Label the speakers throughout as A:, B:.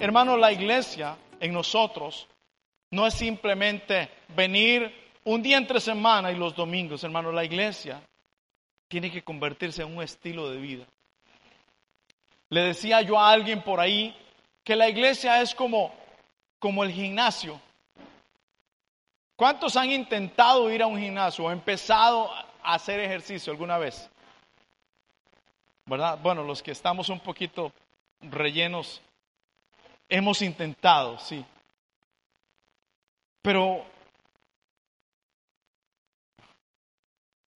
A: Hermano, la iglesia en nosotros no es simplemente venir un día entre semana y los domingos, hermano. La iglesia tiene que convertirse en un estilo de vida. Le decía yo a alguien por ahí que la iglesia es como, como el gimnasio. ¿Cuántos han intentado ir a un gimnasio o empezado a hacer ejercicio alguna vez? ¿Verdad? Bueno, los que estamos un poquito rellenos, hemos intentado, sí. Pero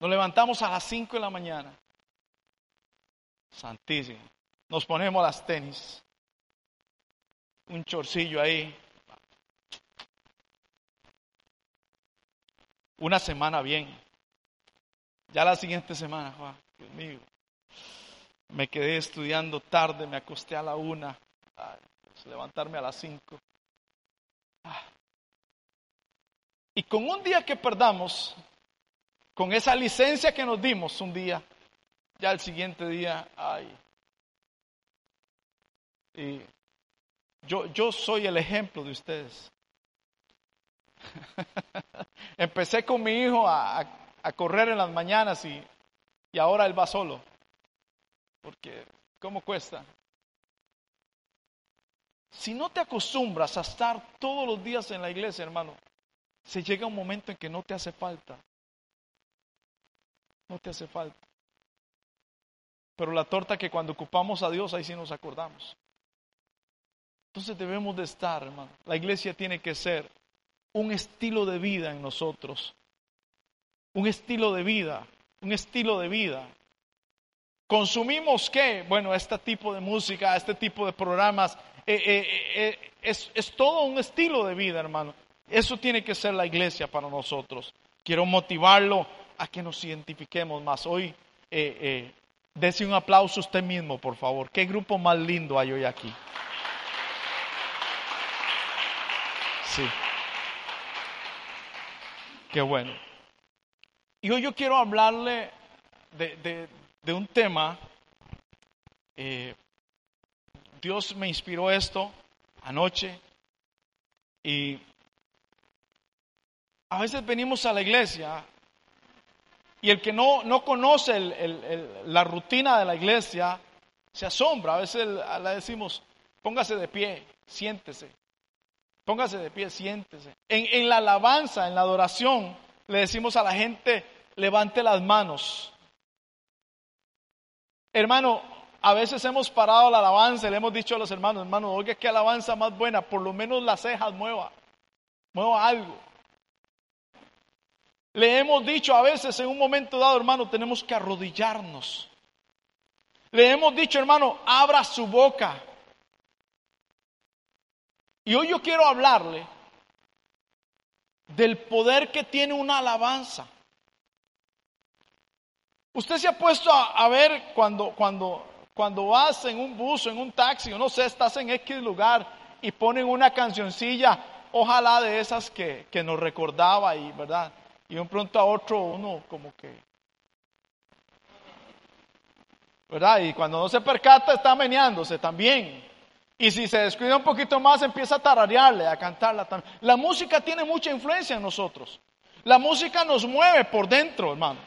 A: nos levantamos a las 5 de la mañana. Santísimo. Nos ponemos las tenis. Un chorcillo ahí. Una semana bien. Ya la siguiente semana, Juan, Dios mío. Me quedé estudiando tarde, me acosté a la una. Pues, levantarme a las cinco. Ah. Y con un día que perdamos, con esa licencia que nos dimos un día, ya el siguiente día, ay. Y yo, yo soy el ejemplo de ustedes. Empecé con mi hijo a, a, correr en las mañanas y, y ahora él va solo. Porque, ¿cómo cuesta? Si no te acostumbras a estar todos los días en la iglesia, hermano, se llega un momento en que no te hace falta. No te hace falta. Pero la torta que cuando ocupamos a Dios, ahí sí nos acordamos. Entonces debemos de estar, hermano. La iglesia tiene que ser un estilo de vida en nosotros. Un estilo de vida, un estilo de vida. ¿Consumimos qué? Bueno, este tipo de música, este tipo de programas. Eh, eh, eh, es, todo un estilo de vida, hermano. Eso tiene que ser la iglesia para nosotros. Quiero motivarlo a que nos identifiquemos más. Hoy, eh, un aplauso usted mismo, por favor. ¿Qué grupo más lindo hay hoy aquí? Sí. Qué bueno. Y hoy yo quiero hablarle de, de, un tema. Eh, Dios me inspiró esto anoche y a veces venimos a la iglesia y el que no, no conoce la rutina de la iglesia se asombra. A veces le decimos, póngase de pie, siéntese. Póngase de pie, siéntese. En, en la alabanza, en la adoración, le decimos a la gente, levante las manos. Hermano, a veces hemos parado la alabanza y le hemos dicho a los hermanos, hermano, oiga qué alabanza más buena, por lo menos las cejas mueva, mueva algo. Le hemos dicho a veces en un momento dado, hermano, tenemos que arrodillarnos. Le hemos dicho, hermano, abra su boca. Y hoy yo quiero hablarle del poder que tiene una alabanza. Usted se ha puesto a, ver cuando, cuando, cuando vas en un bus o en un taxi, o no sé, estás en X lugar y ponen una cancioncilla, ojalá de esas que, que nos recordaba y, ¿verdad? y un pronto a otro uno como que... ¿Verdad? Y cuando no se percata está meneándose también. Y si se descuida un poquito más empieza a tararearle, a cantarla también. La música tiene mucha influencia en nosotros. La música nos mueve por dentro, hermano.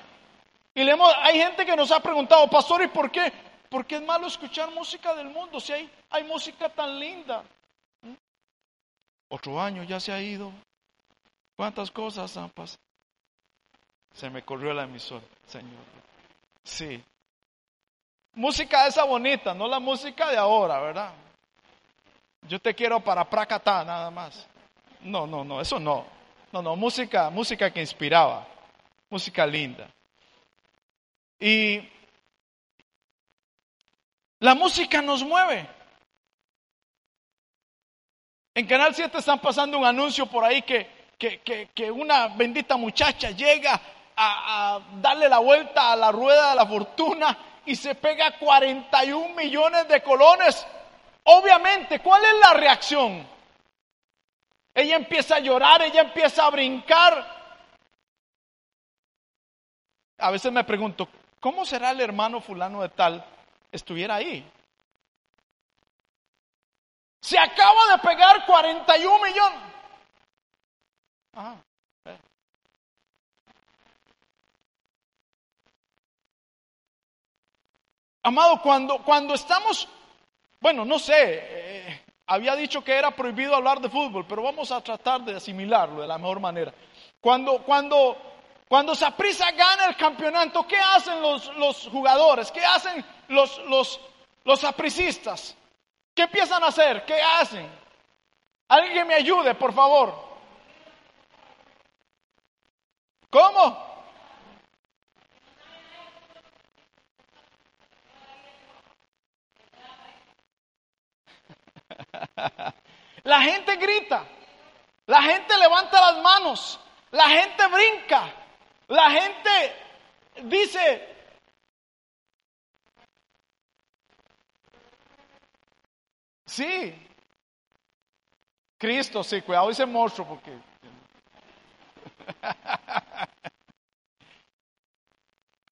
A: Y hay gente que nos ha preguntado, pastor, ¿y por qué? Porque es malo escuchar música del mundo, si hay, hay música tan linda. ¿Mm? Otro año ya se ha ido. ¿Cuántas cosas han pasado? Se me corrió la emisora, Señor. Sí. Música esa bonita, no la música de ahora, ¿verdad? Yo te quiero para pracatá nada más. No, no, no, eso no. No, no, música, música que inspiraba. Música linda. Y la música nos mueve. En Canal 7 están pasando un anuncio por ahí que, que, que una bendita muchacha llega a, darle la vuelta a la rueda de la fortuna y se pega 41 millones de colones. Obviamente, ¿cuál es la reacción? Ella empieza a llorar, ella empieza a brincar. A veces me pregunto, ¿cómo será el hermano fulano de tal estuviera ahí? Se acaba de pegar 41 millones. Ajá. Amado, cuando, cuando estamos, bueno, no sé, eh, había dicho que era prohibido hablar de fútbol, pero vamos a tratar de asimilarlo de la mejor manera. Cuando, cuando, cuando Saprisa gana el campeonato, ¿qué hacen los, los jugadores? ¿Qué hacen los, los, los sapricistas? ¿Qué empiezan a hacer? ¿Qué hacen? Alguien me ayude, por favor. ¿Cómo? La gente grita, la gente levanta las manos, la gente brinca, la gente dice, sí, Cristo, sí, cuidado ese monstruo porque...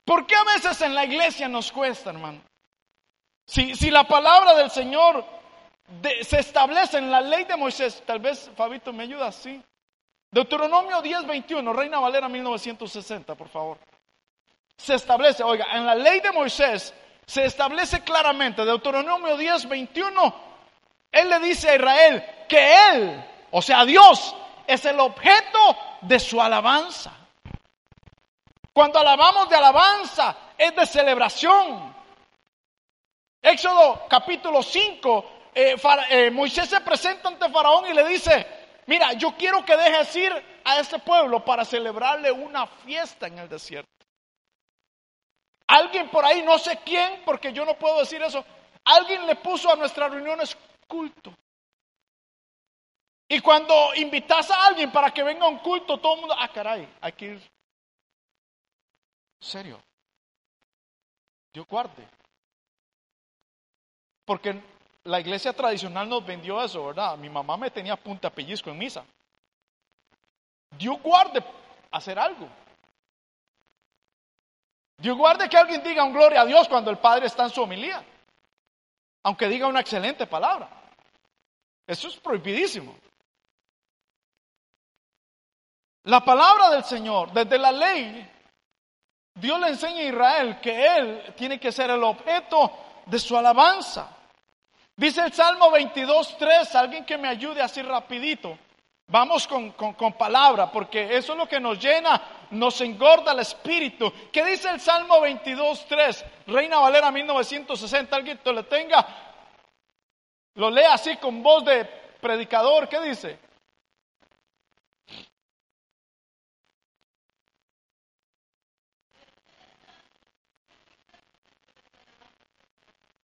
A: ¿Por qué a veces en la iglesia nos cuesta, hermano? Si, si la palabra del Señor se establece en la ley de Moisés, tal vez Fabito me ayuda, sí. Deuteronomio 10, 21, Reina Valera 1960, por favor. Se establece, oiga, en la ley de Moisés se establece claramente, Deuteronomio 10, 21, él le dice a Israel que él, o sea, Dios, es el objeto de su alabanza. Cuando alabamos de alabanza, es de celebración. Éxodo capítulo 5, eh, eh, Moisés se presenta ante Faraón y le dice, mira, yo quiero que dejes ir a este pueblo para celebrarle una fiesta en el desierto. Alguien por ahí, no sé quién, porque yo no puedo decir eso, alguien le puso a nuestras reuniones culto. Y cuando invitas a alguien para que venga a un culto, todo el mundo, ah, caray, hay que ir. Serio. Dios guarde. Porque la iglesia tradicional nos vendió eso, ¿verdad? Mi mamá me tenía punta pellizco en misa. Dios guarde hacer algo. Dios guarde que alguien diga un gloria a Dios cuando el Padre está en su homilía. Aunque diga una excelente palabra. Eso es prohibidísimo. La palabra del Señor, desde la ley, Dios le enseña a Israel que Él tiene que ser el objeto de su alabanza. Dice el Salmo 22, 3, alguien que me ayude así rapidito. Vamos con, con, palabra, porque eso es lo que nos llena, nos engorda el espíritu. ¿Qué dice el Salmo 22, 3? Reina Valera 1960, alguien te lo tenga. Lo lee así con voz de predicador. ¿Qué dice?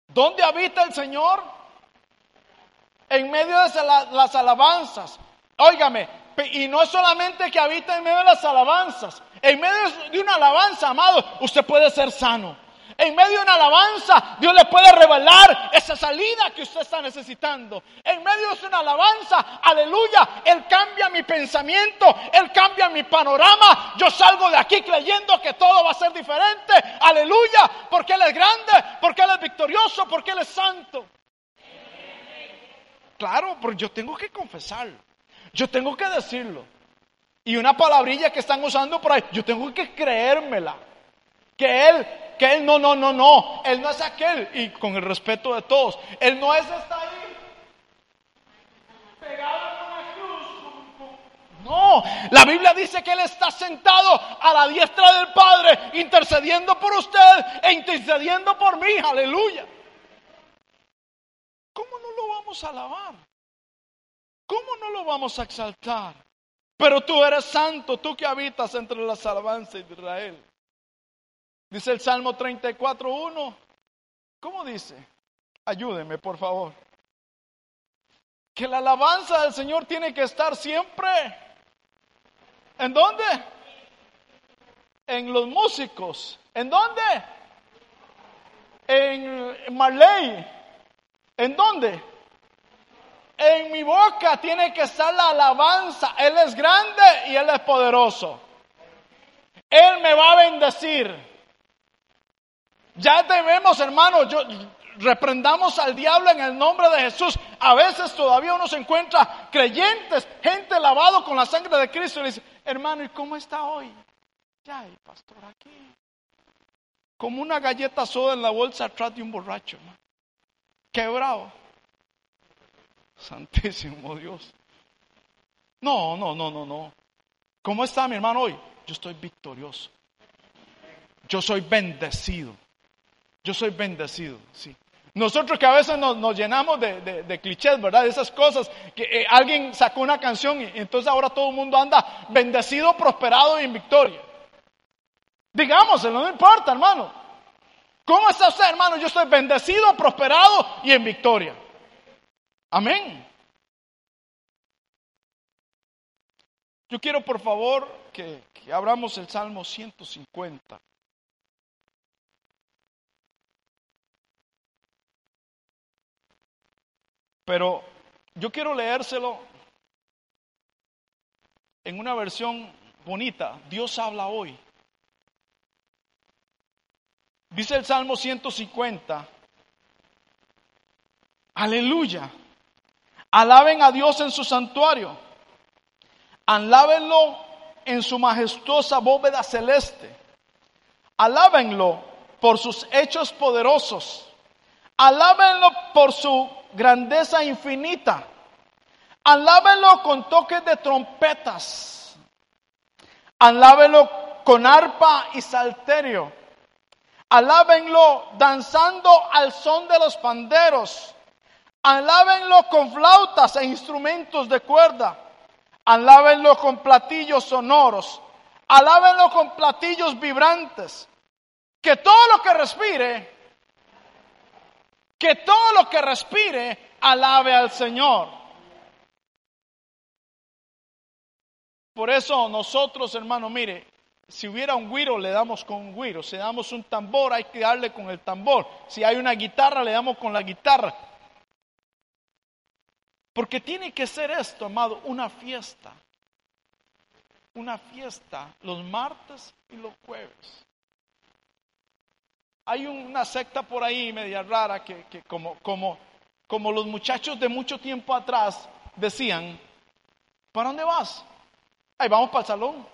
A: ¿Dónde habita el Señor? en medio de las alabanzas. Óigame, y no es solamente que habita en medio de las alabanzas, en medio de una alabanza, amado, usted puede ser sano. En medio de una alabanza, Dios le puede revelar esa salida que usted está necesitando. En medio de una alabanza, aleluya, Él cambia mi pensamiento, Él cambia mi panorama. Yo salgo de aquí creyendo que todo va a ser diferente. Aleluya, porque Él es grande, porque Él es victorioso, porque Él es santo. Claro, pero yo tengo que confesarlo. Yo tengo que decirlo. Y una palabrilla que están usando por ahí, yo tengo que creérmela. Que él, que él, no, no, no, no. Él no es aquel. Y con el respeto de todos, él no es está ahí. Pegado en una cruz. No, la Biblia dice que Él está sentado a la diestra del Padre, intercediendo por usted e intercediendo por mí. Aleluya. ¿Cómo no lo vamos a alabar? ¿Cómo no lo vamos a exaltar? Pero tú eres santo, tú que habitas entre las alabanzas de Israel. Dice el Salmo 34.1. ¿Cómo dice? Ayúdeme, por favor. Que la alabanza del Señor tiene que estar siempre. ¿En dónde? En los músicos. ¿En dónde? En Marley. ¿En dónde? En mi boca tiene que estar la alabanza. Él es grande y Él es poderoso. Él me va a bendecir. Ya debemos, hermano, yo, reprendamos al diablo en el nombre de Jesús. A veces todavía uno se encuentra creyentes, gente lavado con la sangre de Cristo le dice, hermano, ¿y cómo está hoy? Ya, el pastor aquí. Como una galleta soda en la bolsa atrás de un borracho, hermano. Quebrado. Santísimo Dios. No, no, no, no, no. ¿Cómo está mi hermano hoy? Yo estoy victorioso. Yo soy bendecido. Yo soy bendecido, sí. Nosotros que a veces nos, llenamos de, clichés, ¿verdad? De esas cosas, que eh, alguien sacó una canción y entonces ahora todo el mundo anda bendecido, prosperado y en victoria. Digámoselo, no importa, hermano. ¿Cómo está usted, hermano? Yo estoy bendecido, prosperado y en victoria. Amén. Yo quiero, por favor, que, que abramos el Salmo 150. Pero yo quiero leérselo en una versión bonita. Dios habla hoy. Dice el Salmo 150. Aleluya. Alaben a Dios en su santuario. Alábenlo en su majestuosa bóveda celeste. Alábenlo por sus hechos poderosos. Alábenlo por su grandeza infinita. Alábenlo con toques de trompetas. Alábenlo con arpa y salterio. Alábenlo danzando al son de los panderos. Alábenlo con flautas e instrumentos de cuerda. Alábenlo con platillos sonoros. Alábenlo con platillos vibrantes. Que todo lo que respire que todo lo que respire alabe al Señor. Por eso nosotros, hermano, mire, si hubiera un guiro, le damos con un guiro. Si damos un tambor, hay que darle con el tambor. Si hay una guitarra, le damos con la guitarra. Porque tiene que ser esto, amado, una fiesta. Una fiesta los martes y los jueves. Hay una secta por ahí media rara que, como, como, como los muchachos de mucho tiempo atrás decían, ¿para dónde vas? Ahí vamos para el salón.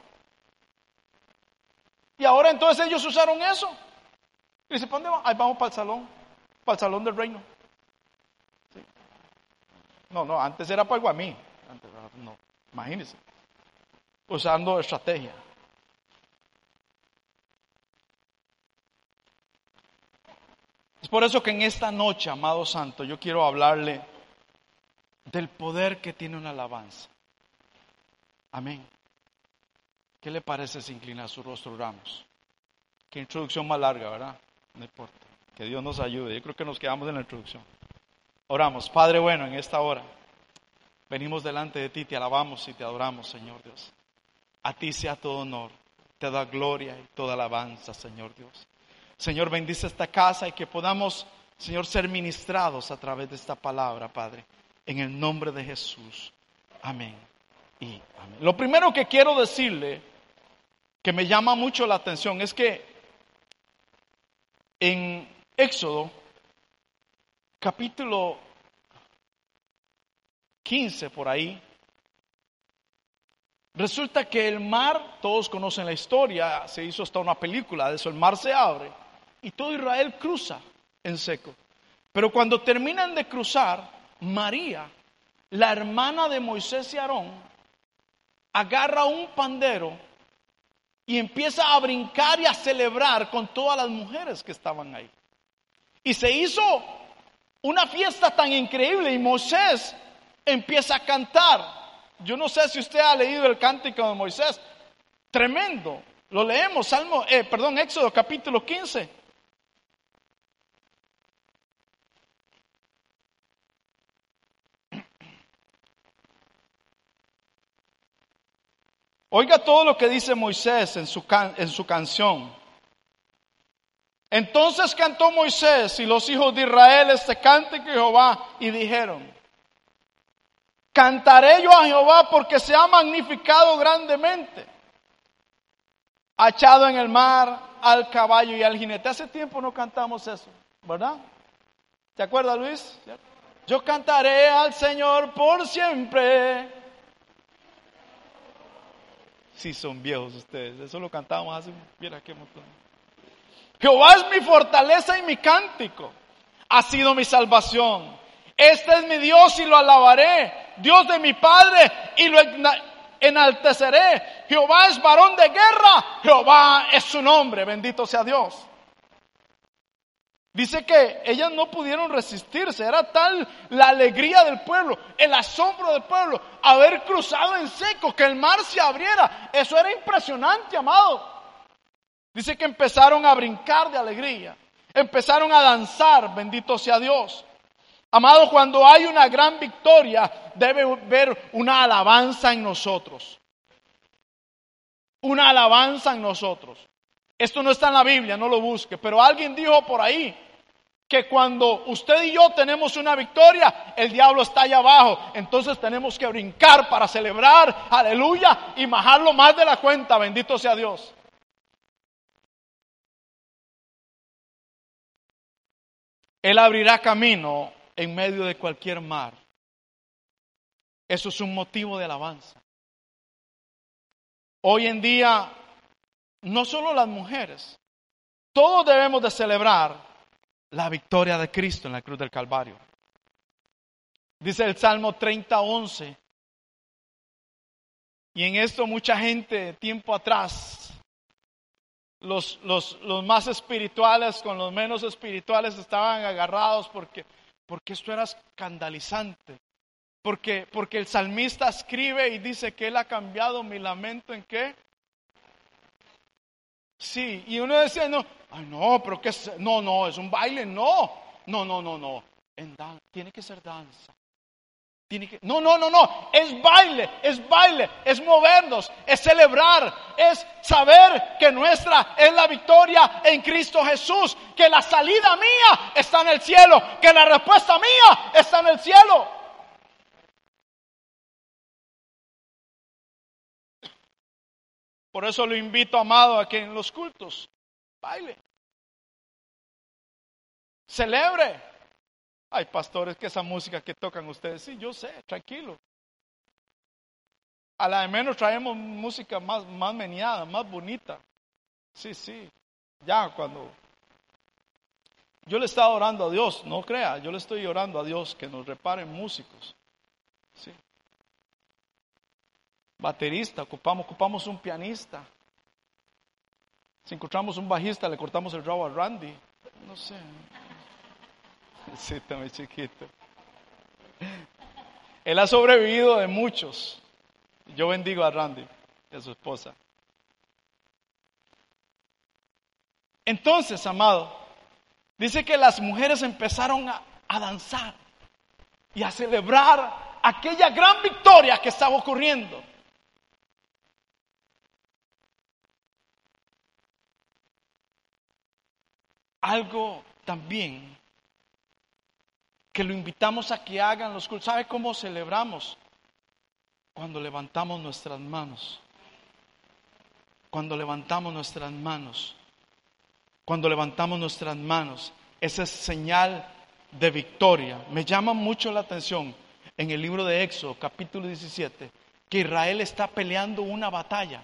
A: Y ahora entonces ellos usaron eso. Y dice, ¿para dónde vas? Ahí vamos para el salón, para el salón del reino. No, no, antes era para guamí. Antes, no, imagínense. Usando estrategia. Es por eso que en esta noche, amado santo, yo quiero hablarle del poder que tiene una alabanza. Amén. ¿Qué le parece si inclina su rostro, Ramos? Qué introducción más larga, ¿verdad? No importa. Que Dios nos ayude. Yo creo que nos quedamos en la introducción. Oramos. Padre bueno, en esta hora venimos delante de ti, te alabamos y te adoramos, Señor Dios. A ti sea todo honor, te da gloria y toda alabanza, Señor Dios. Señor, bendice esta casa y que podamos, Señor, ser ministrados a través de esta palabra, Padre. En el nombre de Jesús. Amén. Y amén. Lo primero que quiero decirle, que me llama mucho la atención, es que en Éxodo, capítulo 15 por ahí, resulta que el mar, todos conocen la historia, se hizo hasta una película de eso, el mar se abre y todo Israel cruza en seco. Pero cuando terminan de cruzar, María, la hermana de Moisés y Aarón, agarra un pandero y empieza a brincar y a celebrar con todas las mujeres que estaban ahí. Y se hizo una fiesta tan increíble y Moisés empieza a cantar. Yo no sé si usted ha leído el cántico de Moisés, tremendo. Lo leemos, Salmo, eh, perdón, Éxodo capítulo 15. Oiga todo lo que dice Moisés en su, en su canción. Entonces cantó Moisés y los hijos de Israel este cántico de Jehová y dijeron, cantaré yo a Jehová porque se ha magnificado grandemente, echado en el mar al caballo y al jinete. Hace tiempo no cantamos eso, ¿verdad? ¿Te acuerdas, Luis? Yo cantaré al Señor por siempre. Sí, son viejos ustedes. Eso lo cantábamos hace, mira qué montón. Jehová es mi fortaleza y mi cántico. Ha sido mi salvación. Este es mi Dios y lo alabaré. Dios de mi Padre y lo enalteceré. Jehová es varón de guerra. Jehová es su nombre. Bendito sea Dios. Dice que ellas no pudieron resistirse, era tal la alegría del pueblo, el asombro del pueblo, haber cruzado en seco, que el mar se abriera. Eso era impresionante, amado. Dice que empezaron a brincar de alegría, empezaron a danzar, bendito sea Dios. Amado, cuando hay una gran victoria, debe haber una alabanza en nosotros. Una alabanza en nosotros. Esto no está en la Biblia, no lo busque, pero alguien dijo por ahí que cuando usted y yo tenemos una victoria, el diablo está allá abajo. Entonces tenemos que brincar para celebrar, aleluya, y bajarlo más de la cuenta, bendito sea Dios. Él abrirá camino en medio de cualquier mar. Eso es un motivo de alabanza. Hoy en día, no solo las mujeres, todos debemos de celebrar la victoria de Cristo en la cruz del Calvario. Dice el Salmo 30, 11. Y en esto mucha gente tiempo atrás, los, los, los, más espirituales con los menos espirituales estaban agarrados porque, porque esto era escandalizante. Porque, porque el salmista escribe y dice que él ha cambiado mi lamento en qué? Sí, y uno decía, no, ay no, pero que no, no, es un baile, no, no, no, no, no, en tiene que ser danza. No, no, no, no, es baile, es baile, es movernos, es celebrar, es saber que nuestra es la victoria en Cristo Jesús, que la salida mía está en el cielo, que la respuesta mía está en el cielo. Por eso lo invito, amado, a que en los cultos baile. Celebre. Hay pastores que esa música que tocan ustedes, sí, yo sé, tranquilo. A la de menos traemos música más, más meneada, más bonita. Sí, sí. Ya cuando yo le estaba orando a Dios, no crea, yo le estoy orando a Dios que nos reparen músicos. Sí baterista, ocupamos, ocupamos un pianista. Si encontramos un bajista, le cortamos el rabo a Randy. No sé. Sí, está muy chiquito. Él ha sobrevivido de muchos. Yo bendigo a Randy y a su esposa. Entonces, amado, dice que las mujeres empezaron a, a danzar y a celebrar aquella gran victoria que estaba ocurriendo. algo también que lo invitamos a que hagan los cultos. ¿Sabe cómo celebramos? Cuando levantamos nuestras manos. Cuando levantamos nuestras manos. Cuando levantamos nuestras manos. Esa es señal de victoria. Me llama mucho la atención en el libro de Éxodo, capítulo 17, que Israel está peleando una batalla.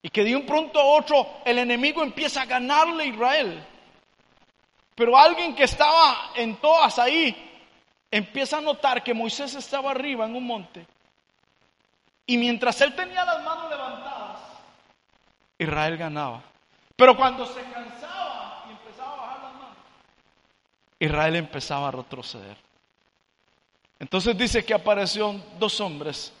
A: Y que de un pronto a otro el enemigo empieza a ganarle a Israel. Pero alguien que estaba en todas ahí empieza a notar que Moisés estaba arriba en un monte. Y mientras él tenía las manos levantadas, Israel ganaba. Pero cuando se cansaba y empezaba a bajar las manos, Israel empezaba a retroceder. Entonces dice que aparecieron dos hombres,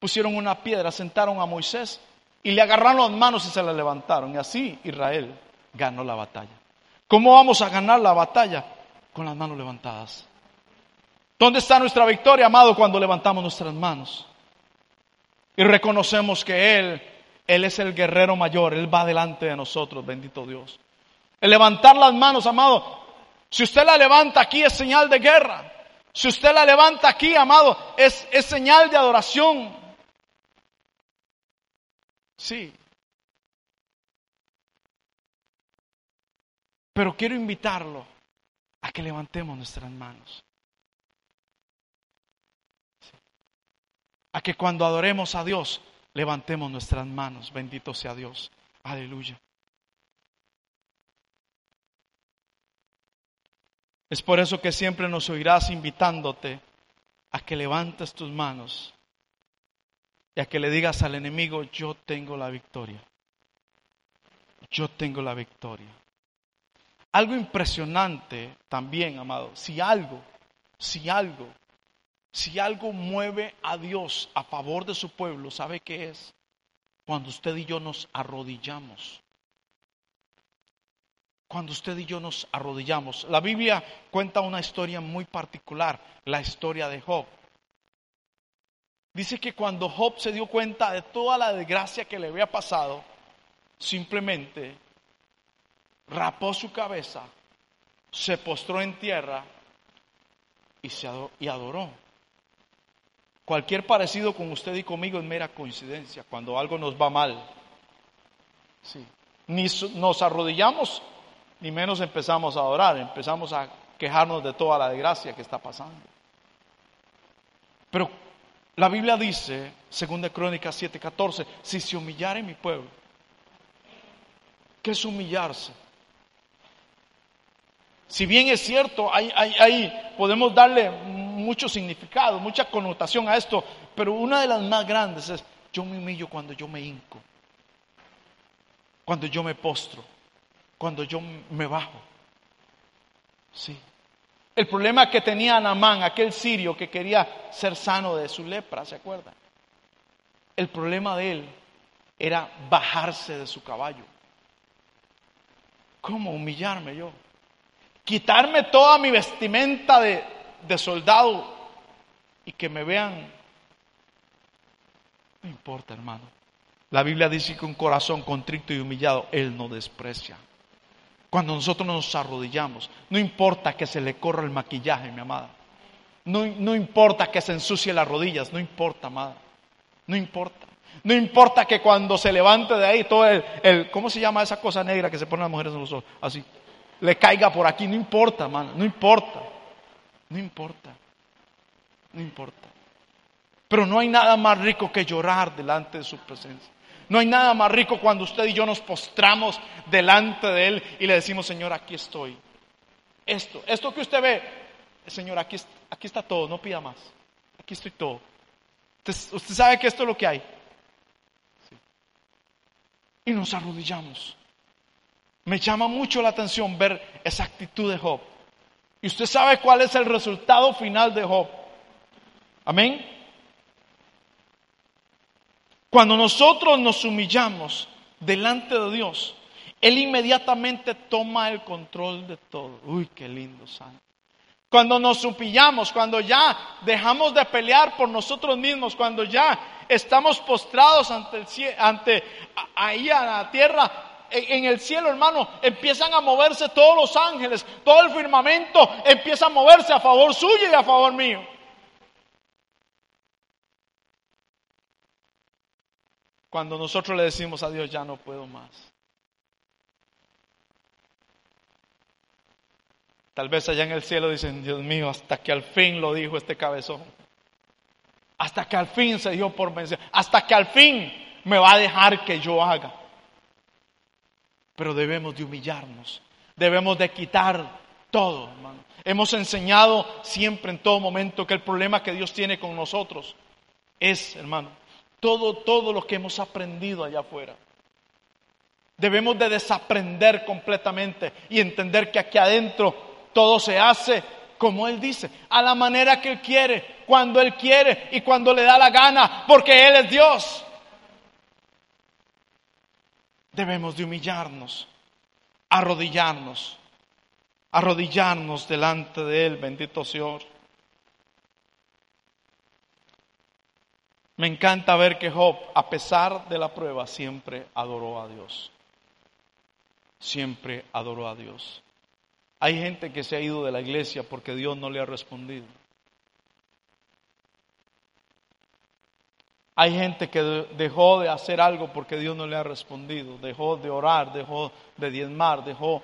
A: pusieron una piedra, sentaron a Moisés y le agarraron las manos y se la levantaron. Y así Israel ganó la batalla. ¿Cómo vamos a ganar la batalla? Con las manos levantadas. ¿Dónde está nuestra victoria, amado, cuando levantamos nuestras manos? Y reconocemos que Él, Él es el guerrero mayor, Él va delante de nosotros, bendito Dios. El levantar las manos, amado, si usted la levanta aquí es señal de guerra. Si usted la levanta aquí, amado, es, es señal de adoración. Sí. Pero quiero invitarlo a que levantemos nuestras manos. A que cuando adoremos a Dios, levantemos nuestras manos. Bendito sea Dios. Aleluya. Es por eso que siempre nos oirás invitándote a que levantes tus manos y a que le digas al enemigo, yo tengo la victoria. Yo tengo la victoria. Algo impresionante también, amado, si algo, si algo, si algo mueve a Dios a favor de su pueblo, ¿sabe qué es? Cuando usted y yo nos arrodillamos. Cuando usted y yo nos arrodillamos. La Biblia cuenta una historia muy particular, la historia de Job. Dice que cuando Job se dio cuenta de toda la desgracia que le había pasado, simplemente rapó su cabeza, se postró en tierra y, se adoró, y adoró. Cualquier parecido con usted y conmigo es mera coincidencia cuando algo nos va mal. Sí. Ni nos arrodillamos, ni menos empezamos a adorar, empezamos a quejarnos de toda la desgracia que está pasando. Pero la Biblia dice, según Crónicas 7:14, si se humillare mi pueblo, ¿qué es humillarse? Si bien es cierto, ahí, podemos darle mucho significado, mucha connotación a esto, pero una de las más grandes es, yo me humillo cuando yo me hinco, cuando yo me postro, cuando yo me bajo. Sí. El problema que tenía Namán, aquel sirio que quería ser sano de su lepra, ¿se acuerdan? El problema de él era bajarse de su caballo. ¿Cómo humillarme yo? Quitarme toda mi vestimenta de, soldado y que me vean. No importa, hermano. La Biblia dice que un corazón contrito y humillado, Él no desprecia. Cuando nosotros nos arrodillamos, no importa que se le corra el maquillaje, mi amada. No, no importa que se ensucie las rodillas, no importa, amada. No importa. No importa que cuando se levante de ahí todo el, el, ¿cómo se llama esa cosa negra que se ponen las mujeres en los ojos? Así, le caiga por aquí, no importa, no importa. No importa. No importa. Pero no hay nada más rico que llorar delante de su presencia. No hay nada más rico cuando usted y yo nos postramos delante de Él y le decimos, Señor, aquí estoy. Esto, esto que usted ve, Señor, aquí, aquí está todo, no pida más. Aquí estoy todo. Usted, sabe que esto es lo que hay. Y nos arrodillamos. Me llama mucho la atención ver esa actitud de Job. Y usted sabe cuál es el resultado final de Job. Amén. Cuando nosotros nos humillamos delante de Dios, Él inmediatamente toma el control de todo. Uy, qué lindo, Santo. Cuando nos humillamos, cuando ya dejamos de pelear por nosotros mismos, cuando ya estamos postrados ante el ante ahí a la tierra, en el cielo, hermano, empiezan a moverse todos los ángeles, todo el firmamento empieza a moverse a favor suyo y a favor mío. cuando nosotros le decimos a Dios, ya no puedo más. Tal vez allá en el cielo dicen, Dios mío, hasta que al fin lo dijo este cabezón. Hasta que al fin se dio por vencer. Hasta que al fin me va a dejar que yo haga. Pero debemos de humillarnos. Debemos de quitar todo. Hemos enseñado siempre en todo momento que el problema que Dios tiene con nosotros es, hermano, todo, todo lo que hemos aprendido allá afuera. Debemos de desaprender completamente y entender que aquí adentro todo se hace como Él dice, a la manera que Él quiere, cuando Él quiere y cuando le da la gana, porque Él es Dios. Debemos de humillarnos, arrodillarnos, arrodillarnos delante de Él, bendito Señor. Me encanta ver que Job, a pesar de la prueba, siempre adoró a Dios. Siempre adoró a Dios. Hay gente que se ha ido de la iglesia porque Dios no le ha respondido. Hay gente que dejó de hacer algo porque Dios no le ha respondido. Dejó de orar, dejó de diezmar, dejó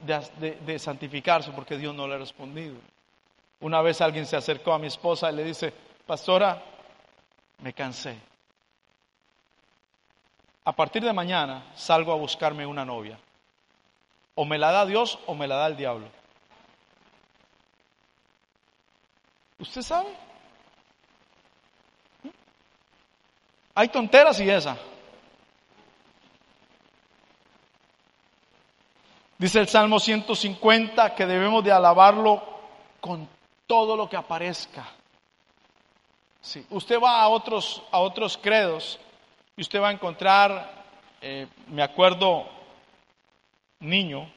A: de, santificarse porque Dios no le ha respondido. Una vez alguien se acercó a mi esposa y le dice, pastora, me cansé. A partir de mañana salgo a buscarme una novia. O me la da Dios o me la da el diablo. ¿Usted sabe? Hay tonteras y esa. Dice el Salmo 150 que debemos de alabarlo con todo lo que aparezca. Sí. Usted va a otros, a otros credos y usted va a encontrar, eh, me acuerdo, niño,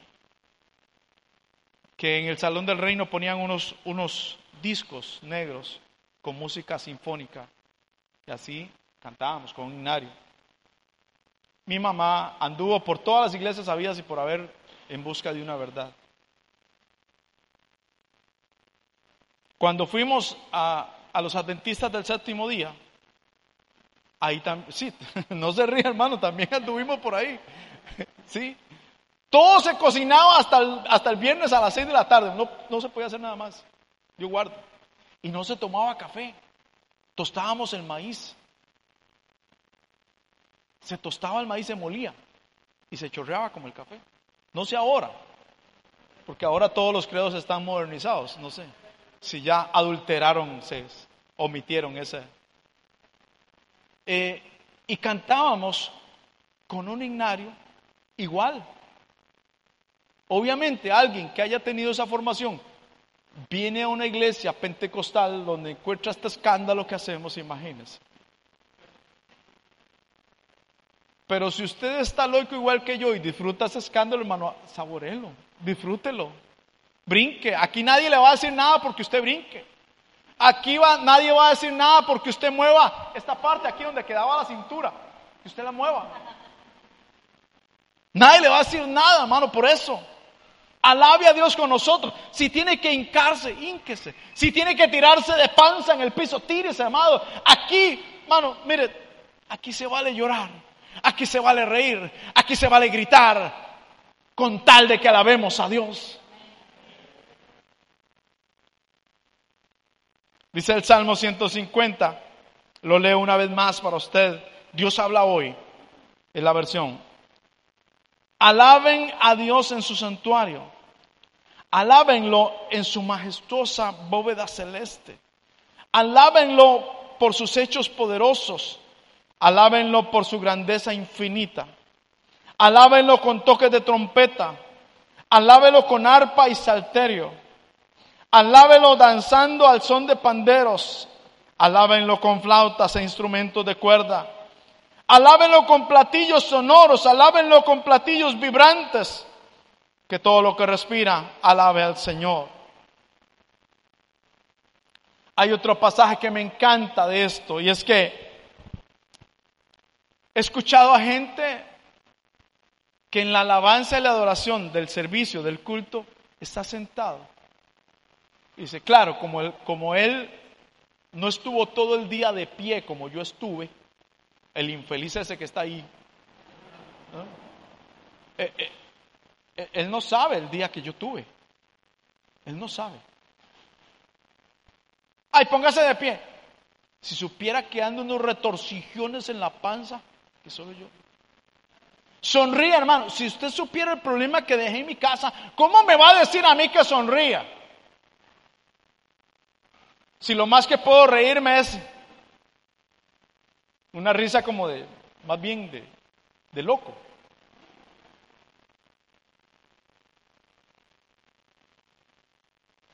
A: que en el Salón del Reino ponían unos, unos discos negros con música sinfónica y así cantábamos con un himnario. Mi mamá anduvo por todas las iglesias habidas y por haber en busca de una verdad. Cuando fuimos a, los adventistas del séptimo día, ahí también, sí, no se ríe hermano, también anduvimos por ahí, sí. Todo se cocinaba hasta el, hasta el viernes a las seis de la tarde, no, no se podía hacer nada más, yo guardo. Y no se tomaba café, tostábamos el maíz. Se tostaba el maíz, se molía y se chorreaba como el café. No sé ahora, porque ahora todos los credos están modernizados, no sé si ya adulteraron, se omitieron ese. Eh, y cantábamos con un himnario igual. Obviamente alguien que haya tenido esa formación viene a una iglesia pentecostal donde encuentra este escándalo que hacemos, imagínense. Pero si usted está loco igual que yo y disfruta ese escándalo, hermano, saborelo, disfrútelo, brinque. Aquí nadie le va a decir nada porque usted brinque. Aquí va, nadie va a decir nada porque usted mueva esta parte aquí donde quedaba la cintura, que usted la mueva. Nadie le va a decir nada, hermano, por eso. Alabe a Dios con nosotros. Si tiene que hincarse, hínquese. Si tiene que tirarse de panza en el piso, tírese, amado. Aquí, hermano, mire, aquí se vale llorar. Aquí se vale reír, aquí se vale gritar, con tal de que alabemos a Dios. Dice el Salmo 150, lo leo una vez más para usted. Dios habla hoy, en la versión. Alaben a Dios en su santuario. Alábenlo en su majestuosa bóveda celeste. Alábenlo por sus hechos poderosos. Alábenlo por su grandeza infinita. Alábenlo con toques de trompeta. Alábenlo con arpa y salterio. Alábenlo danzando al son de panderos. Alábenlo con flautas e instrumentos de cuerda. Alábenlo con platillos sonoros. Alábenlo con platillos vibrantes. Que todo lo que respira alabe al Señor. Hay otro pasaje que me encanta de esto y es que He escuchado a gente que en la alabanza y la adoración del servicio, del culto, está sentado. Y dice, claro, como él, no estuvo todo el día de pie como yo estuve, el infeliz ese que está ahí, eh, eh, eh, él no sabe el día que yo tuve. Él no sabe. Ay, póngase de pie. Si supiera que ando unos retorcijones en la panza, que solo yo. Sonríe, hermano. Si usted supiera el problema que dejé en mi casa, ¿cómo me va a decir a mí que sonría? Si lo más que puedo reírme es una risa como de, más bien de, de loco.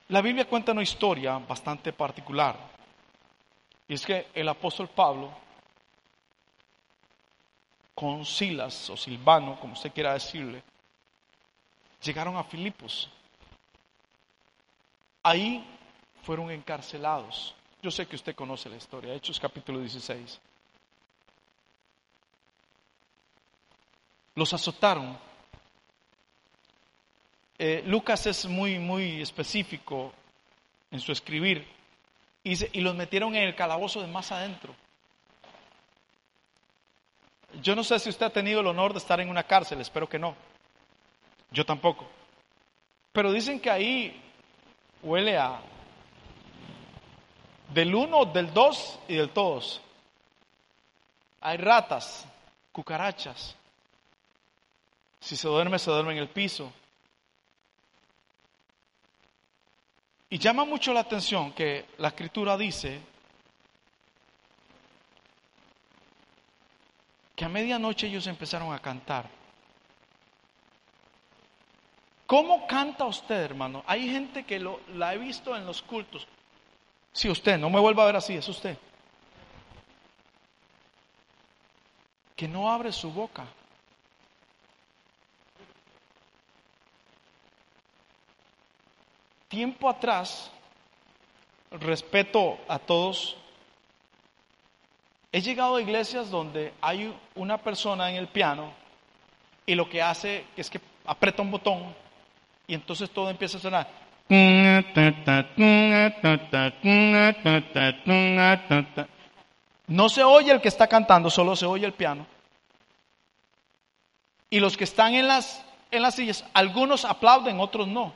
A: La Biblia cuenta una historia bastante particular. Y es que el apóstol Pablo con Silas o Silvano, como usted quiera decirle, llegaron a Filipos. Ahí fueron encarcelados. Yo sé que usted conoce la historia, Hechos capítulo 16. Los azotaron. Eh, Lucas es muy, muy específico en su escribir y los metieron en el calabozo de más adentro. Yo no sé si usted ha tenido el honor de estar en una cárcel, espero que no. Yo tampoco. Pero dicen que ahí huele a del uno, del dos y del todos. Hay ratas, cucarachas. Si se duerme, se duerme en el piso. Y llama mucho la atención que la escritura dice que a medianoche ellos empezaron a cantar. ¿Cómo canta usted, hermano? Hay gente que lo, la he visto en los cultos. Si sí, usted, no me vuelva a ver así, es usted. Que no abre su boca. Tiempo atrás, respeto a todos, he llegado a iglesias donde hay una persona en el piano y lo que hace es que aprieta un botón y entonces todo empieza a sonar. No se oye el que está cantando, solo se oye el piano. Y los que están en las, en las sillas, algunos aplauden, otros no.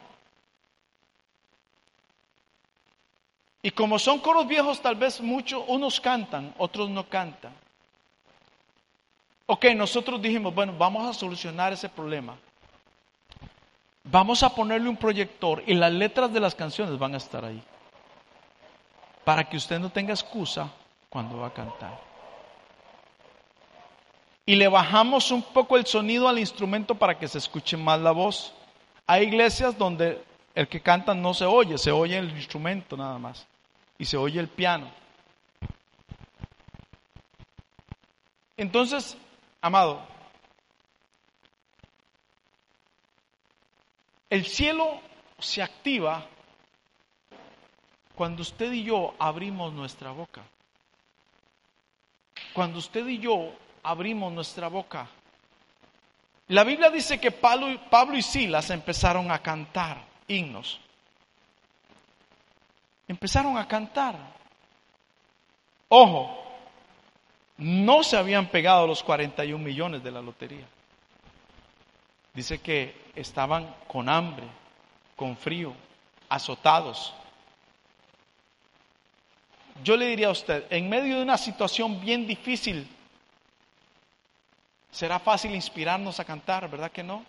A: Y como son coros viejos, tal vez muchos, unos cantan, otros no cantan. Ok, nosotros dijimos, bueno, vamos a solucionar ese problema. Vamos a ponerle un proyector y las letras de las canciones van a estar ahí. Para que usted no tenga excusa cuando va a cantar. Y le bajamos un poco el sonido al instrumento para que se escuche más la voz. Hay iglesias donde el que canta no se oye, se oye el instrumento nada más. Y se oye el piano. Entonces, amado, El cielo se activa cuando usted y yo abrimos nuestra boca. Cuando usted y yo abrimos nuestra boca. La Biblia dice que Pablo, y Silas empezaron a cantar himnos. Empezaron a cantar. Ojo, no se habían pegado los 41 millones de la lotería. Dice que estaban con hambre, con frío, azotados. Yo le diría a usted, en medio de una situación bien difícil, será fácil inspirarnos a cantar, ¿verdad que no?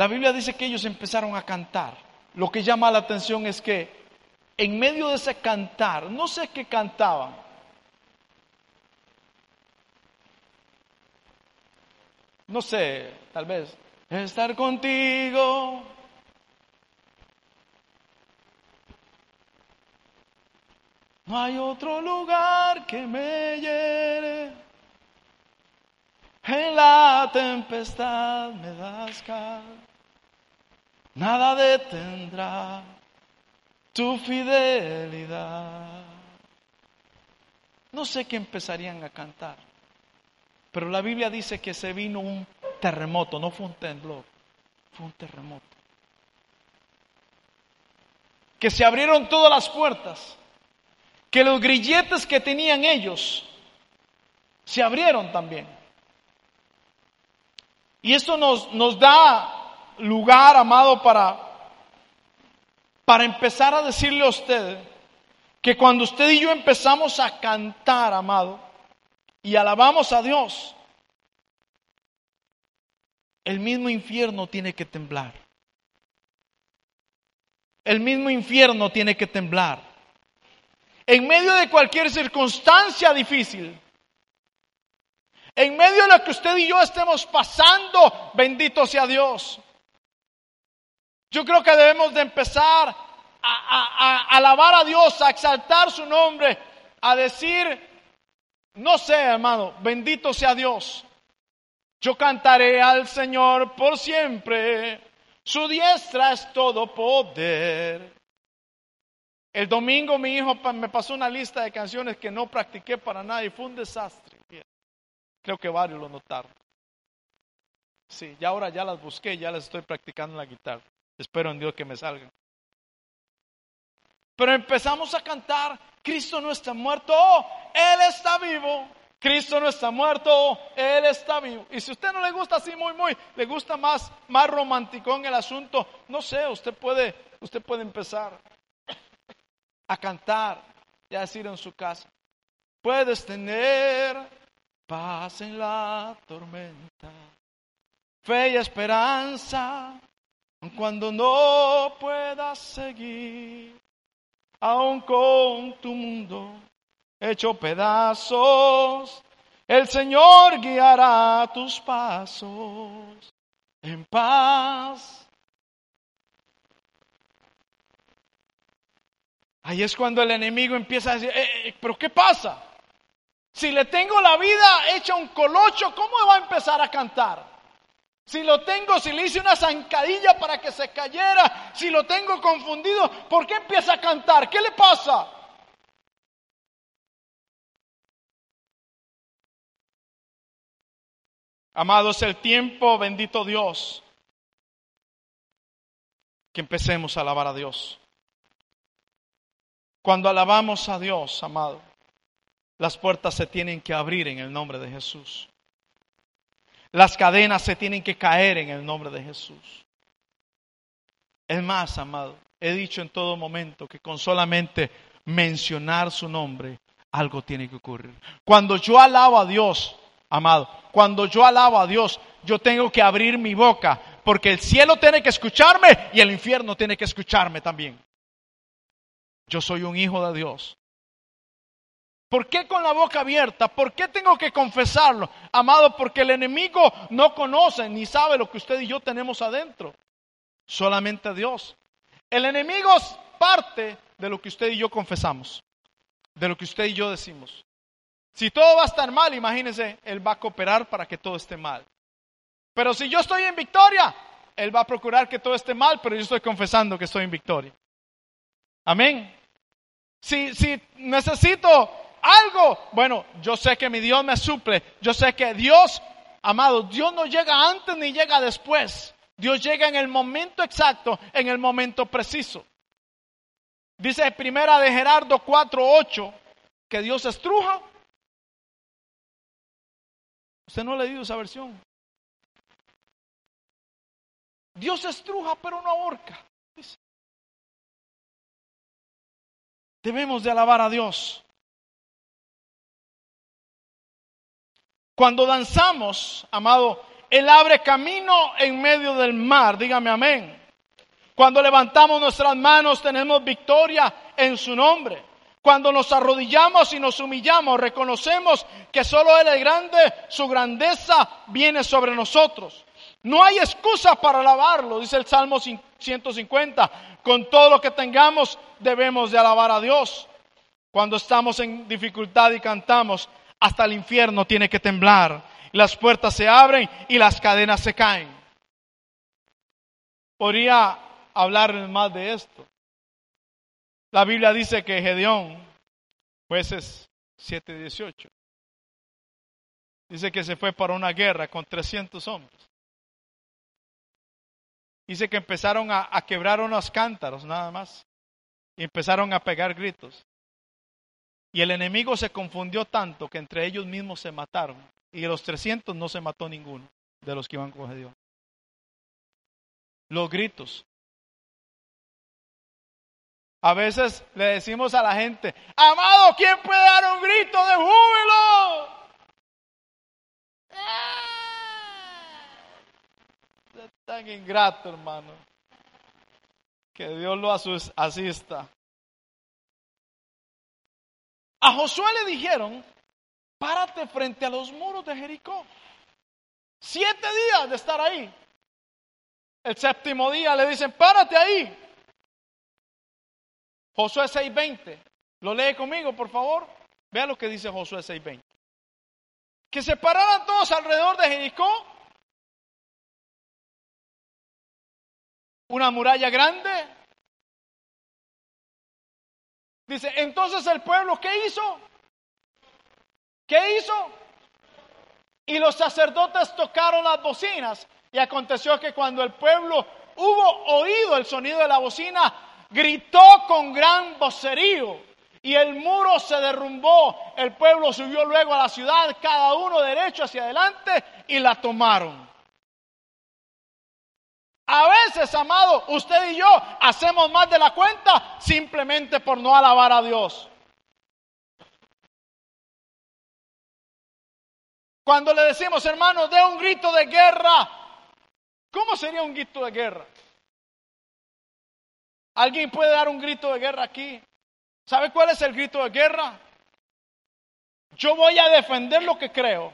A: La Biblia dice que ellos empezaron a cantar. Lo que llama la atención es que en medio de ese cantar, no sé qué cantaban, no sé, tal vez, estar contigo. No hay otro lugar que me llene. En la tempestad me das cal. Nada detendrá tu fidelidad. No sé qué empezarían a cantar. Pero la Biblia dice que se vino un terremoto, no fue un temblor, fue un terremoto. Que se abrieron todas las puertas, que los grilletes que tenían ellos se abrieron también. Y esto nos, nos da lugar, amado, para, para empezar a decirle a usted que cuando usted y yo empezamos a cantar, amado, y alabamos a Dios, el mismo infierno tiene que temblar. El mismo infierno tiene que temblar. En medio de cualquier circunstancia difícil, en medio de lo que usted y yo estemos pasando, bendito sea Dios. Yo creo que debemos de empezar a, alabar a Dios, a exaltar su nombre, a decir, no sé, hermano, bendito sea Dios. Yo cantaré al Señor por siempre. Su diestra es todo poder. El domingo mi hijo me pasó una lista de canciones que no practiqué para nada y fue un desastre. Creo que varios lo notaron. Sí, ya ahora ya las busqué, ya las estoy practicando en la guitarra. Espero en Dios que me salgan. Pero empezamos a cantar, Cristo no está muerto, Él está vivo. Cristo no está muerto, Él está vivo. Y si usted no le gusta así muy, muy, le gusta más, más romántico en el asunto, no sé, usted puede, usted puede empezar a cantar y a decir en su casa, puedes tener paz en la tormenta, fe y esperanza, cuando no puedas seguir, aun con tu mundo hecho pedazos, el Señor guiará tus pasos en paz. Ahí es cuando el enemigo empieza a decir, eh, eh, pero ¿qué pasa? Si le tengo la vida hecha un colocho, ¿cómo va a empezar a cantar? Si lo tengo, si le hice una zancadilla para que se cayera, si lo tengo confundido, ¿por qué empieza a cantar? ¿Qué le pasa? Amados, el tiempo, bendito Dios, que empecemos a alabar a Dios. Cuando alabamos a Dios, amado, las puertas se tienen que abrir en el nombre de Jesús. Las cadenas se tienen que caer en el nombre de Jesús. Es más, amado, he dicho en todo momento que con solamente mencionar su nombre, algo tiene que ocurrir. Cuando yo alabo a Dios, amado, cuando yo alabo a Dios, yo tengo que abrir mi boca, porque el cielo tiene que escucharme y el infierno tiene que escucharme también. Yo soy un hijo de Dios. ¿Por qué con la boca abierta? ¿Por qué tengo que confesarlo? Amado, porque el enemigo no conoce ni sabe lo que usted y yo tenemos adentro. Solamente Dios. El enemigo es parte de lo que usted y yo confesamos, de lo que usted y yo decimos. Si todo va a estar mal, imagínense, Él va a cooperar para que todo esté mal. Pero si yo estoy en victoria, Él va a procurar que todo esté mal, pero yo estoy confesando que estoy en victoria. Amén. Si, si necesito algo, bueno, yo sé que mi Dios me suple, yo sé que Dios, amado, Dios no llega antes ni llega después. Dios llega en el momento exacto, en el momento preciso. Dice primera de Gerardo 4:8 que Dios estruja. Usted no ha leído esa versión. Dios estruja pero no ahorca. Debemos de alabar a Dios. Cuando danzamos, amado, Él abre camino en medio del mar. Dígame amén. Cuando levantamos nuestras manos tenemos victoria en su nombre. Cuando nos arrodillamos y nos humillamos, reconocemos que solo Él es grande, su grandeza viene sobre nosotros. No hay excusa para alabarlo, dice el Salmo 150. Con todo lo que tengamos debemos de alabar a Dios. Cuando estamos en dificultad y cantamos, hasta el infierno tiene que temblar. Las puertas se abren y las cadenas se caen. Podría hablar más de esto. La Biblia dice que Gedeón, jueces 7:18, dice que se fue para una guerra con 300 hombres. Dice que empezaron a, a quebrar unos cántaros nada más y empezaron a pegar gritos. Y el enemigo se confundió tanto que entre ellos mismos se mataron. Y de los 300 no se mató ninguno de los que iban con Dios. Los gritos. A veces le decimos a la gente, amado, ¿quién puede dar un grito de júbilo? Tan ingrato, hermano. Que Dios lo asista. A Josué le dijeron, párate frente a los muros de Jericó. Siete días de estar ahí. El séptimo día le dicen, párate ahí. Josué 6:20. ¿Lo lee conmigo, por favor? Vea lo que dice Josué 6:20. Que se pararan todos alrededor de Jericó. Una muralla grande, Dice, entonces el pueblo, ¿qué hizo? ¿Qué hizo? Y los sacerdotes tocaron las bocinas. Y aconteció que cuando el pueblo hubo oído el sonido de la bocina, gritó con gran vocerío. Y el muro se derrumbó, el pueblo subió luego a la ciudad, cada uno derecho hacia adelante y la tomaron. A veces, amado, usted y yo hacemos más de la cuenta simplemente por no alabar a Dios. Cuando le decimos, hermano, dé un grito de guerra, ¿cómo sería un grito de guerra? ¿Alguien puede dar un grito de guerra aquí? ¿Sabe cuál es el grito de guerra? Yo voy a defender lo que creo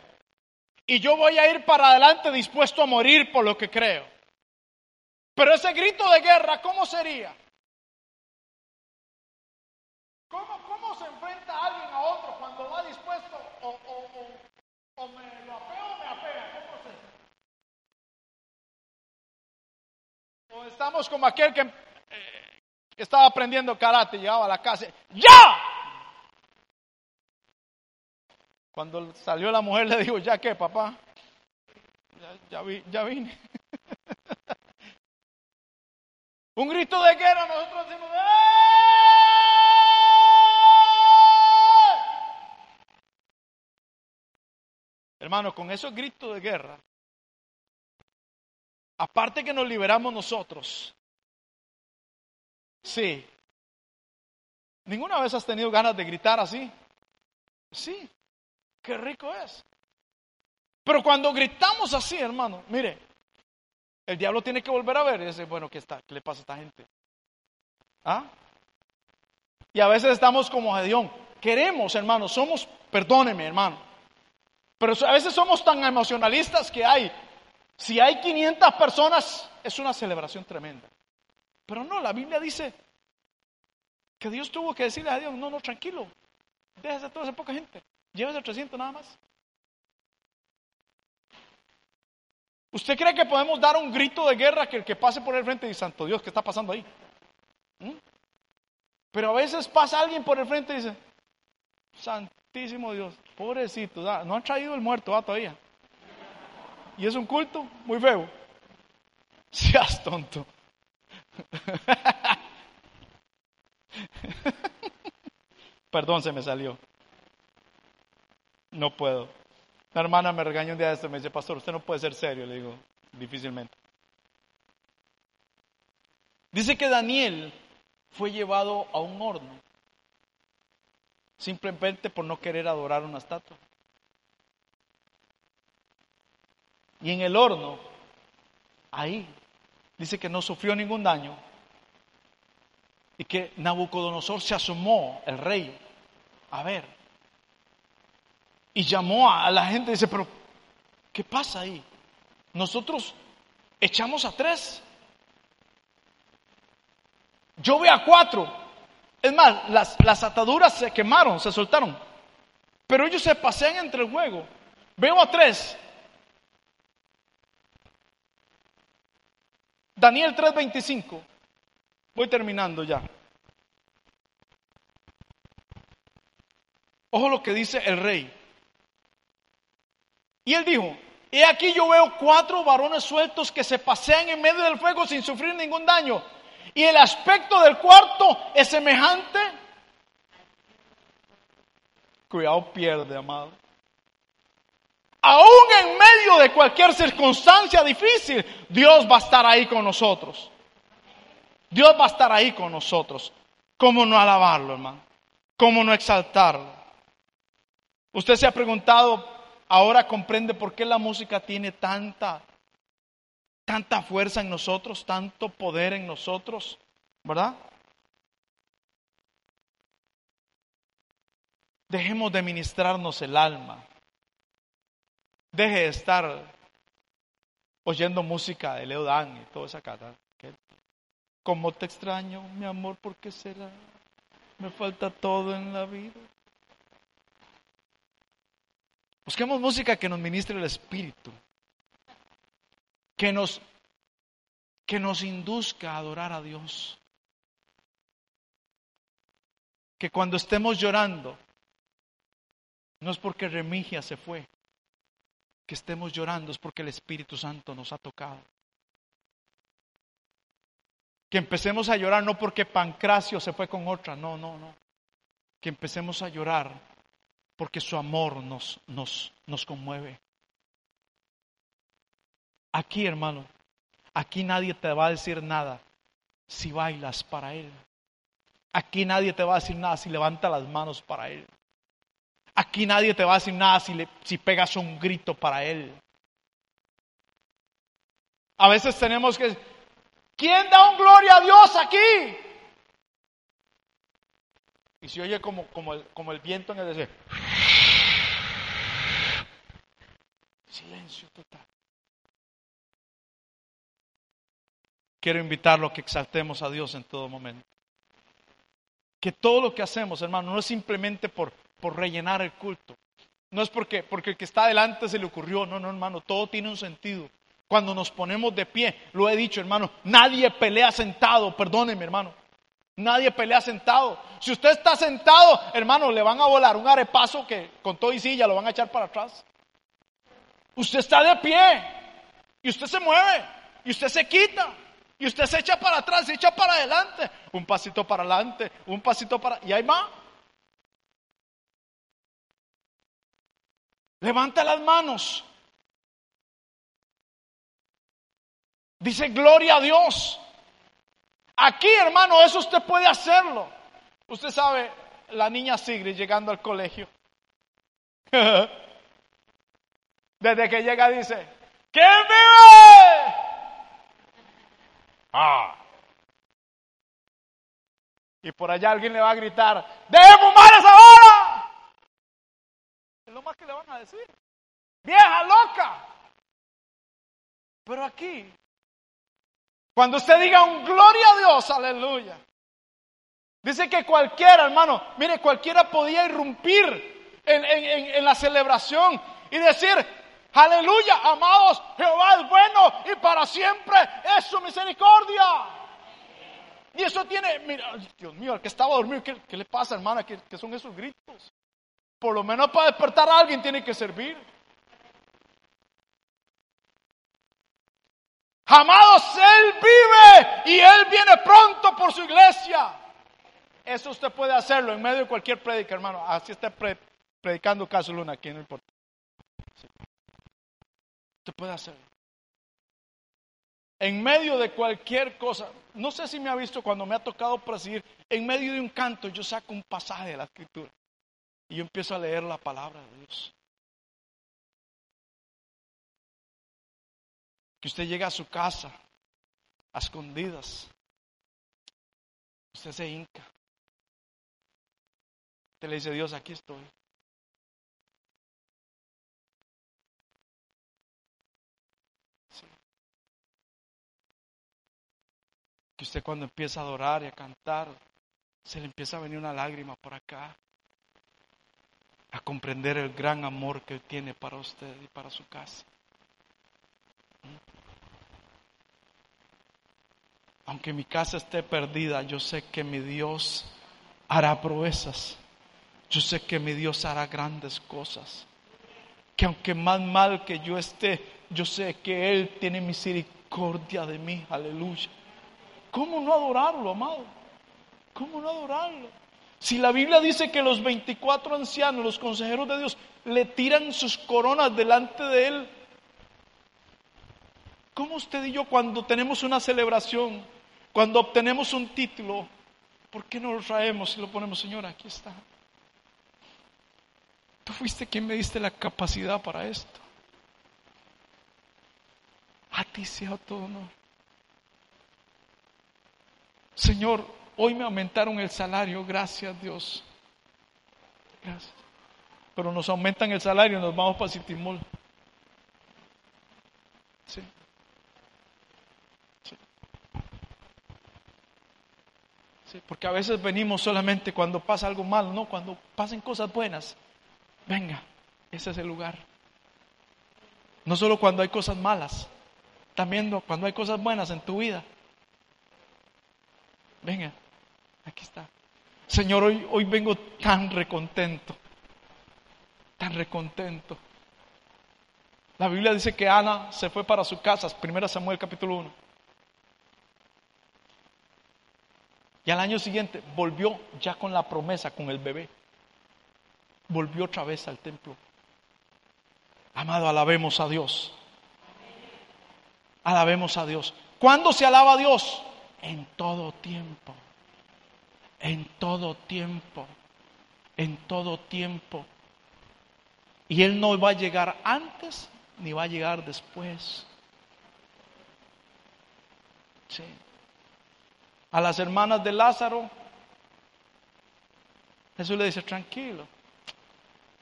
A: y yo voy a ir para adelante dispuesto a morir por lo que creo. Pero ese grito de guerra, ¿cómo sería? ¿Cómo, cómo se enfrenta alguien a otro cuando va dispuesto o, o, o, me lo apeo o me apea? ¿Cómo se? O estamos como aquel que eh, estaba aprendiendo karate, llegaba a la casa, ¡ya! Cuando salió la mujer le dijo, ¿ya qué, papá? Ya, ya, vi, ya vine. Un grito de guerra, nosotros decimos, ¡Eh! Hermano, con esos gritos de guerra, aparte que nos liberamos nosotros, sí. ¿Ninguna vez has tenido ganas de gritar así? Sí, qué rico es. Pero cuando gritamos así, hermano, mire, el diablo tiene que volver a ver y decir, bueno, ¿qué, está? ¿qué le pasa a esta gente? ¿Ah? Y a veces estamos como Gedeón. Queremos, hermano, somos, perdóneme, hermano. Pero a veces somos tan emocionalistas que hay. Si hay 500 personas, es una celebración tremenda. Pero no, la Biblia dice que Dios tuvo que decirle a Dios, no, no, tranquilo, déjese toda esa poca gente, llévese 300 nada más. ¿Usted cree que podemos dar un grito de guerra que el que pase por el frente dice, Santo Dios, ¿qué está pasando ahí? ¿Mm? Pero a veces pasa alguien por el frente y dice, Santísimo Dios, pobrecito, no han traído el muerto ¿va? todavía. Y es un culto muy feo. Seas tonto. Perdón, se me salió. No puedo. La hermana me regañó un día de esto, me dice, pastor, usted no puede ser serio. Le digo, difícilmente. Dice que Daniel fue llevado a un horno, simplemente por no querer adorar una estatua. Y en el horno, ahí, dice que no sufrió ningún daño. Y que Nabucodonosor se asomó, el rey, a ver y llamó a la gente y dice, pero ¿qué pasa ahí? Nosotros echamos a tres. Yo veo a cuatro. Es más, las, las ataduras se quemaron, se soltaron. Pero ellos se pasean entre el juego. Veo a tres. Daniel 3:25. Voy terminando ya. Ojo lo que dice el rey. Y él dijo, he aquí yo veo cuatro varones sueltos que se pasean en medio del fuego sin sufrir ningún daño. Y el aspecto del cuarto es semejante. Cuidado pierde, amado. Aún en medio de cualquier circunstancia difícil, Dios va a estar ahí con nosotros. Dios va a estar ahí con nosotros. ¿Cómo no alabarlo, hermano? ¿Cómo no exaltarlo? Usted se ha preguntado ahora comprende por qué la música tiene tanta, tanta fuerza en nosotros, tanto poder en nosotros, ¿verdad? Dejemos de ministrarnos el alma. Deje de estar oyendo música de Leo Dan y toda esa cara. ¿Cómo te extraño, mi amor? ¿Por qué será? Me falta todo en la vida. Busquemos música que nos ministre el Espíritu, que nos, que nos induzca a adorar a Dios. Que cuando estemos llorando, no es porque Remigia se fue, que estemos llorando es porque el Espíritu Santo nos ha tocado. Que empecemos a llorar no porque Pancracio se fue con otra, no, no, no. que empecemos a llorar porque su amor nos, nos, nos conmueve. Aquí, hermano, aquí nadie te va a decir nada si bailas para Él. Aquí nadie te va a decir nada si levanta las manos para Él. Aquí nadie te va a decir nada si, le, si pegas un grito para Él. A veces tenemos que... ¿Quién da un gloria a Dios aquí? Y se oye como, como, el, como el viento en el desierto. Silencio total. Quiero invitarlo a que exaltemos a Dios en todo momento. Que todo lo que hacemos, hermano, no es simplemente por, por rellenar el culto. No es porque, porque el que está adelante se le ocurrió. No, no, hermano, todo tiene un sentido. Cuando nos ponemos de pie, lo he dicho, hermano, nadie pelea sentado, perdóneme, hermano. Nadie pelea sentado. Si usted está sentado, hermano, le van a volar un arepazo que con todo y silla lo van a echar para atrás. Usted está de pie y usted se mueve y usted se quita y usted se echa para atrás, se echa para adelante, un pasito para adelante, un pasito para y hay más. Levanta las manos. Dice, gloria a Dios. Aquí, hermano, eso usted puede hacerlo. Usted sabe, la niña Sigrid llegando al colegio. Desde que llega dice, ¿quién vive? Ah. Y por allá alguien le va a gritar, ¡Deje fumar esa hora! Es lo más que le van a decir. ¡Vieja loca! Pero aquí cuando usted diga un gloria a Dios, aleluya. Dice que cualquiera, hermano, mire, cualquiera podía irrumpir en, la celebración y decir, aleluya, amados, Jehová es bueno y para siempre es su misericordia. Y eso tiene, mira, Dios mío, el que estaba dormido, ¿qué, le pasa, hermana? ¿Qué, ¿Qué, son esos gritos? Por lo menos para despertar a alguien tiene que servir. Amados, Él vive y Él viene pronto por su iglesia. Eso usted puede hacerlo en medio de cualquier prédica, hermano. Así está predicando Caso Luna aquí, no importa. Usted puede hacerlo. En medio de cualquier cosa. No sé si me ha visto cuando me ha tocado presidir. En medio de un canto yo saco un pasaje de la escritura. Y yo empiezo a leer la palabra de Dios. Que usted llega a su casa a escondidas. Usted se hinca. Usted le dice, Dios, aquí estoy. Que usted cuando empieza a adorar y a cantar, se le empieza a venir una lágrima por acá. A comprender el gran amor que tiene para usted y para su casa. Aunque mi casa esté perdida, yo sé que mi Dios hará proezas. Yo sé que mi Dios hará grandes cosas. Que aunque más mal que yo esté, yo sé que Él tiene misericordia de mí. Aleluya. ¿Cómo no adorarlo, amado? ¿Cómo no adorarlo? Si la Biblia dice que los 24 ancianos, los consejeros de Dios, le tiran sus coronas delante de Él, ¿cómo usted y yo cuando tenemos una celebración, cuando obtenemos un título, ¿por qué no lo traemos y lo ponemos, Señor, aquí está? Tú fuiste quien me diste la capacidad para esto. A ti sea todo honor. Señor, hoy me aumentaron el salario, gracias Dios. Gracias. Pero nos aumentan el salario y nos vamos para Citimol. Sí. porque a veces venimos solamente cuando pasa algo malo, no, cuando pasen cosas buenas. Venga, ese es el lugar. No solo cuando hay cosas malas, también cuando hay cosas buenas en tu vida. Venga, aquí está. Señor, hoy, hoy vengo tan recontento, tan recontento. La Biblia dice que Ana se fue para su casa, 1 Samuel capítulo 1. Y al año siguiente volvió ya con la promesa, con el bebé. Volvió otra vez al templo. Amado, alabemos a Dios. Alabemos a Dios. ¿Cuándo se alaba a Dios? En todo tiempo. En todo tiempo. En todo tiempo. Y Él no va a llegar antes ni va a llegar después. Sí. A las hermanas de Lázaro, Jesús le dice, tranquilo,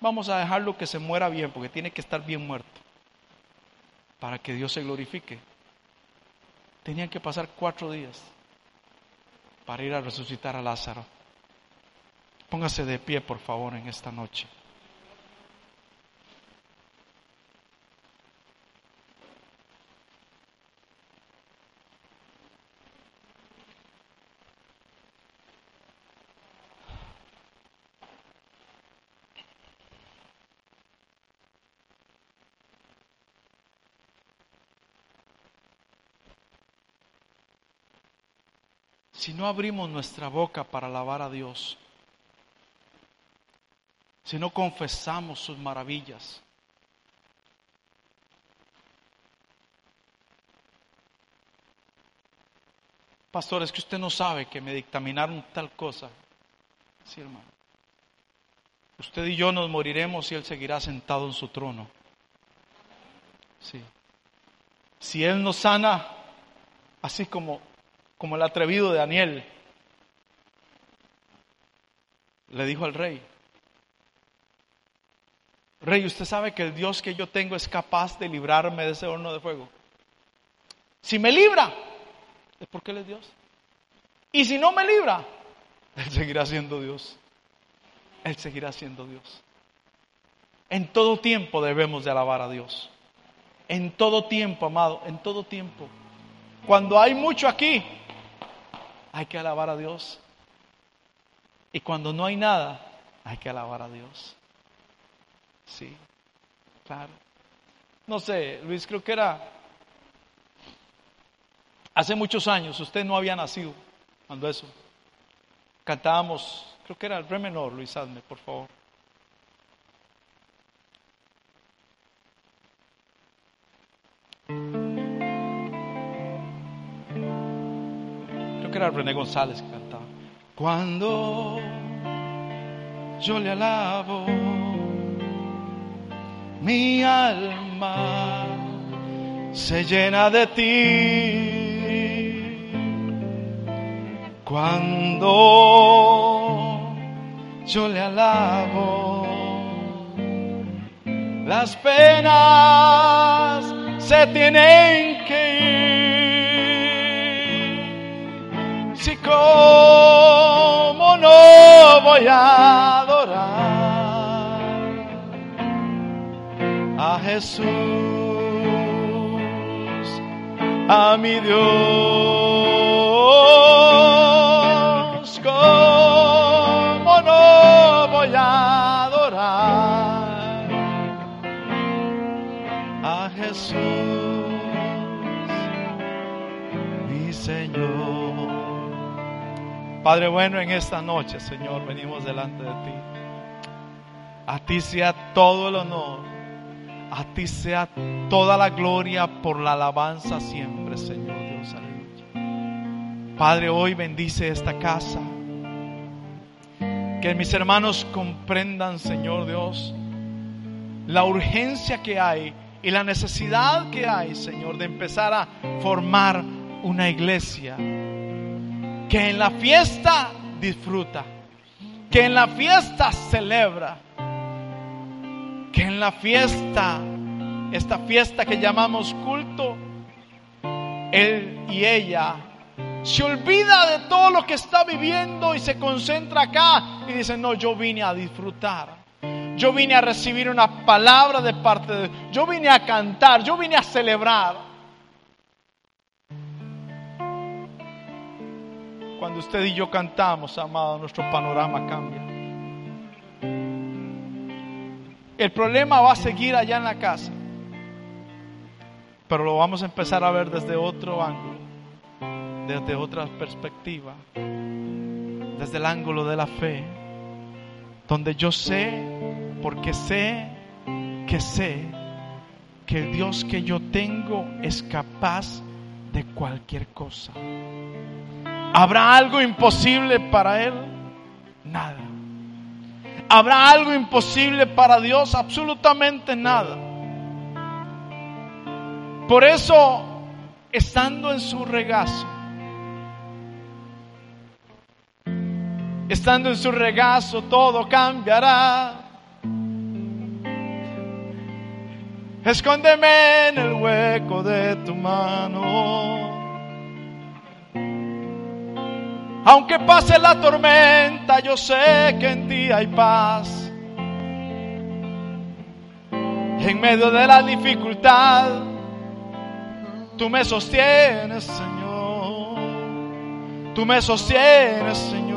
A: vamos a dejarlo que se muera bien, porque tiene que estar bien muerto, para que Dios se glorifique. Tenían que pasar cuatro días para ir a resucitar a Lázaro. Póngase de pie, por favor, en esta noche. Si no abrimos nuestra boca para alabar a Dios, si no confesamos sus maravillas, Pastor, es que usted no sabe que me dictaminaron tal cosa. Sí, hermano. Usted y yo nos moriremos y Él seguirá sentado en su trono. Sí. Si Él nos sana, así como como el atrevido de Daniel, le dijo al rey, Rey, usted sabe que el Dios que yo tengo es capaz de librarme de ese horno de fuego. Si me libra, es porque Él es Dios. Y si no me libra, Él seguirá siendo Dios. Él seguirá siendo Dios. En todo tiempo debemos de alabar a Dios. En todo tiempo, amado, en todo tiempo. Cuando hay mucho aquí, hay que alabar a Dios. Y cuando no hay nada, hay que alabar a Dios. Sí, claro. No sé, Luis, creo que era hace muchos años, usted no había nacido cuando eso. Cantábamos, creo que era el re menor, Luis, hazme, por favor. Que era René González cantaba. Cuando yo le alabo, mi alma se llena de ti. Cuando yo le alabo, las penas se tienen que ir si como no voy a adorar a Jesús, a mi Dios, Padre bueno, en esta noche, Señor, venimos delante de ti. A ti sea todo el honor. A ti sea toda la gloria por la alabanza siempre, Señor Dios. Aleluya. Padre, hoy bendice esta casa. Que mis hermanos comprendan, Señor Dios, la urgencia que hay y la necesidad que hay, Señor, de empezar a formar una iglesia que en la fiesta disfruta, que en la fiesta celebra, que en la fiesta, esta fiesta que llamamos culto, él y ella se olvida de todo lo que está viviendo y se concentra acá y dice, no, yo vine a disfrutar. Yo vine a recibir una palabra de parte de Dios. Yo vine a cantar, yo vine a celebrar. Usted y yo cantamos, amado, nuestro panorama cambia. El problema va a seguir allá en la casa, pero lo vamos a empezar a ver desde otro ángulo, desde otra perspectiva. desde el ángulo de la fe, donde yo sé, porque sé que sé que el Dios que yo tengo es capaz de cualquier cosa. ¿Habrá algo imposible para Él? Nada. ¿Habrá algo imposible para Dios? Absolutamente nada. Por eso, estando en su regazo, estando en su regazo, todo cambiará. Escóndeme en el hueco de tu mano. Aunque pase la tormenta, yo sé que en ti hay paz. En medio de la dificultad, tú me sostienes, Señor. Tú me sostienes, Señor.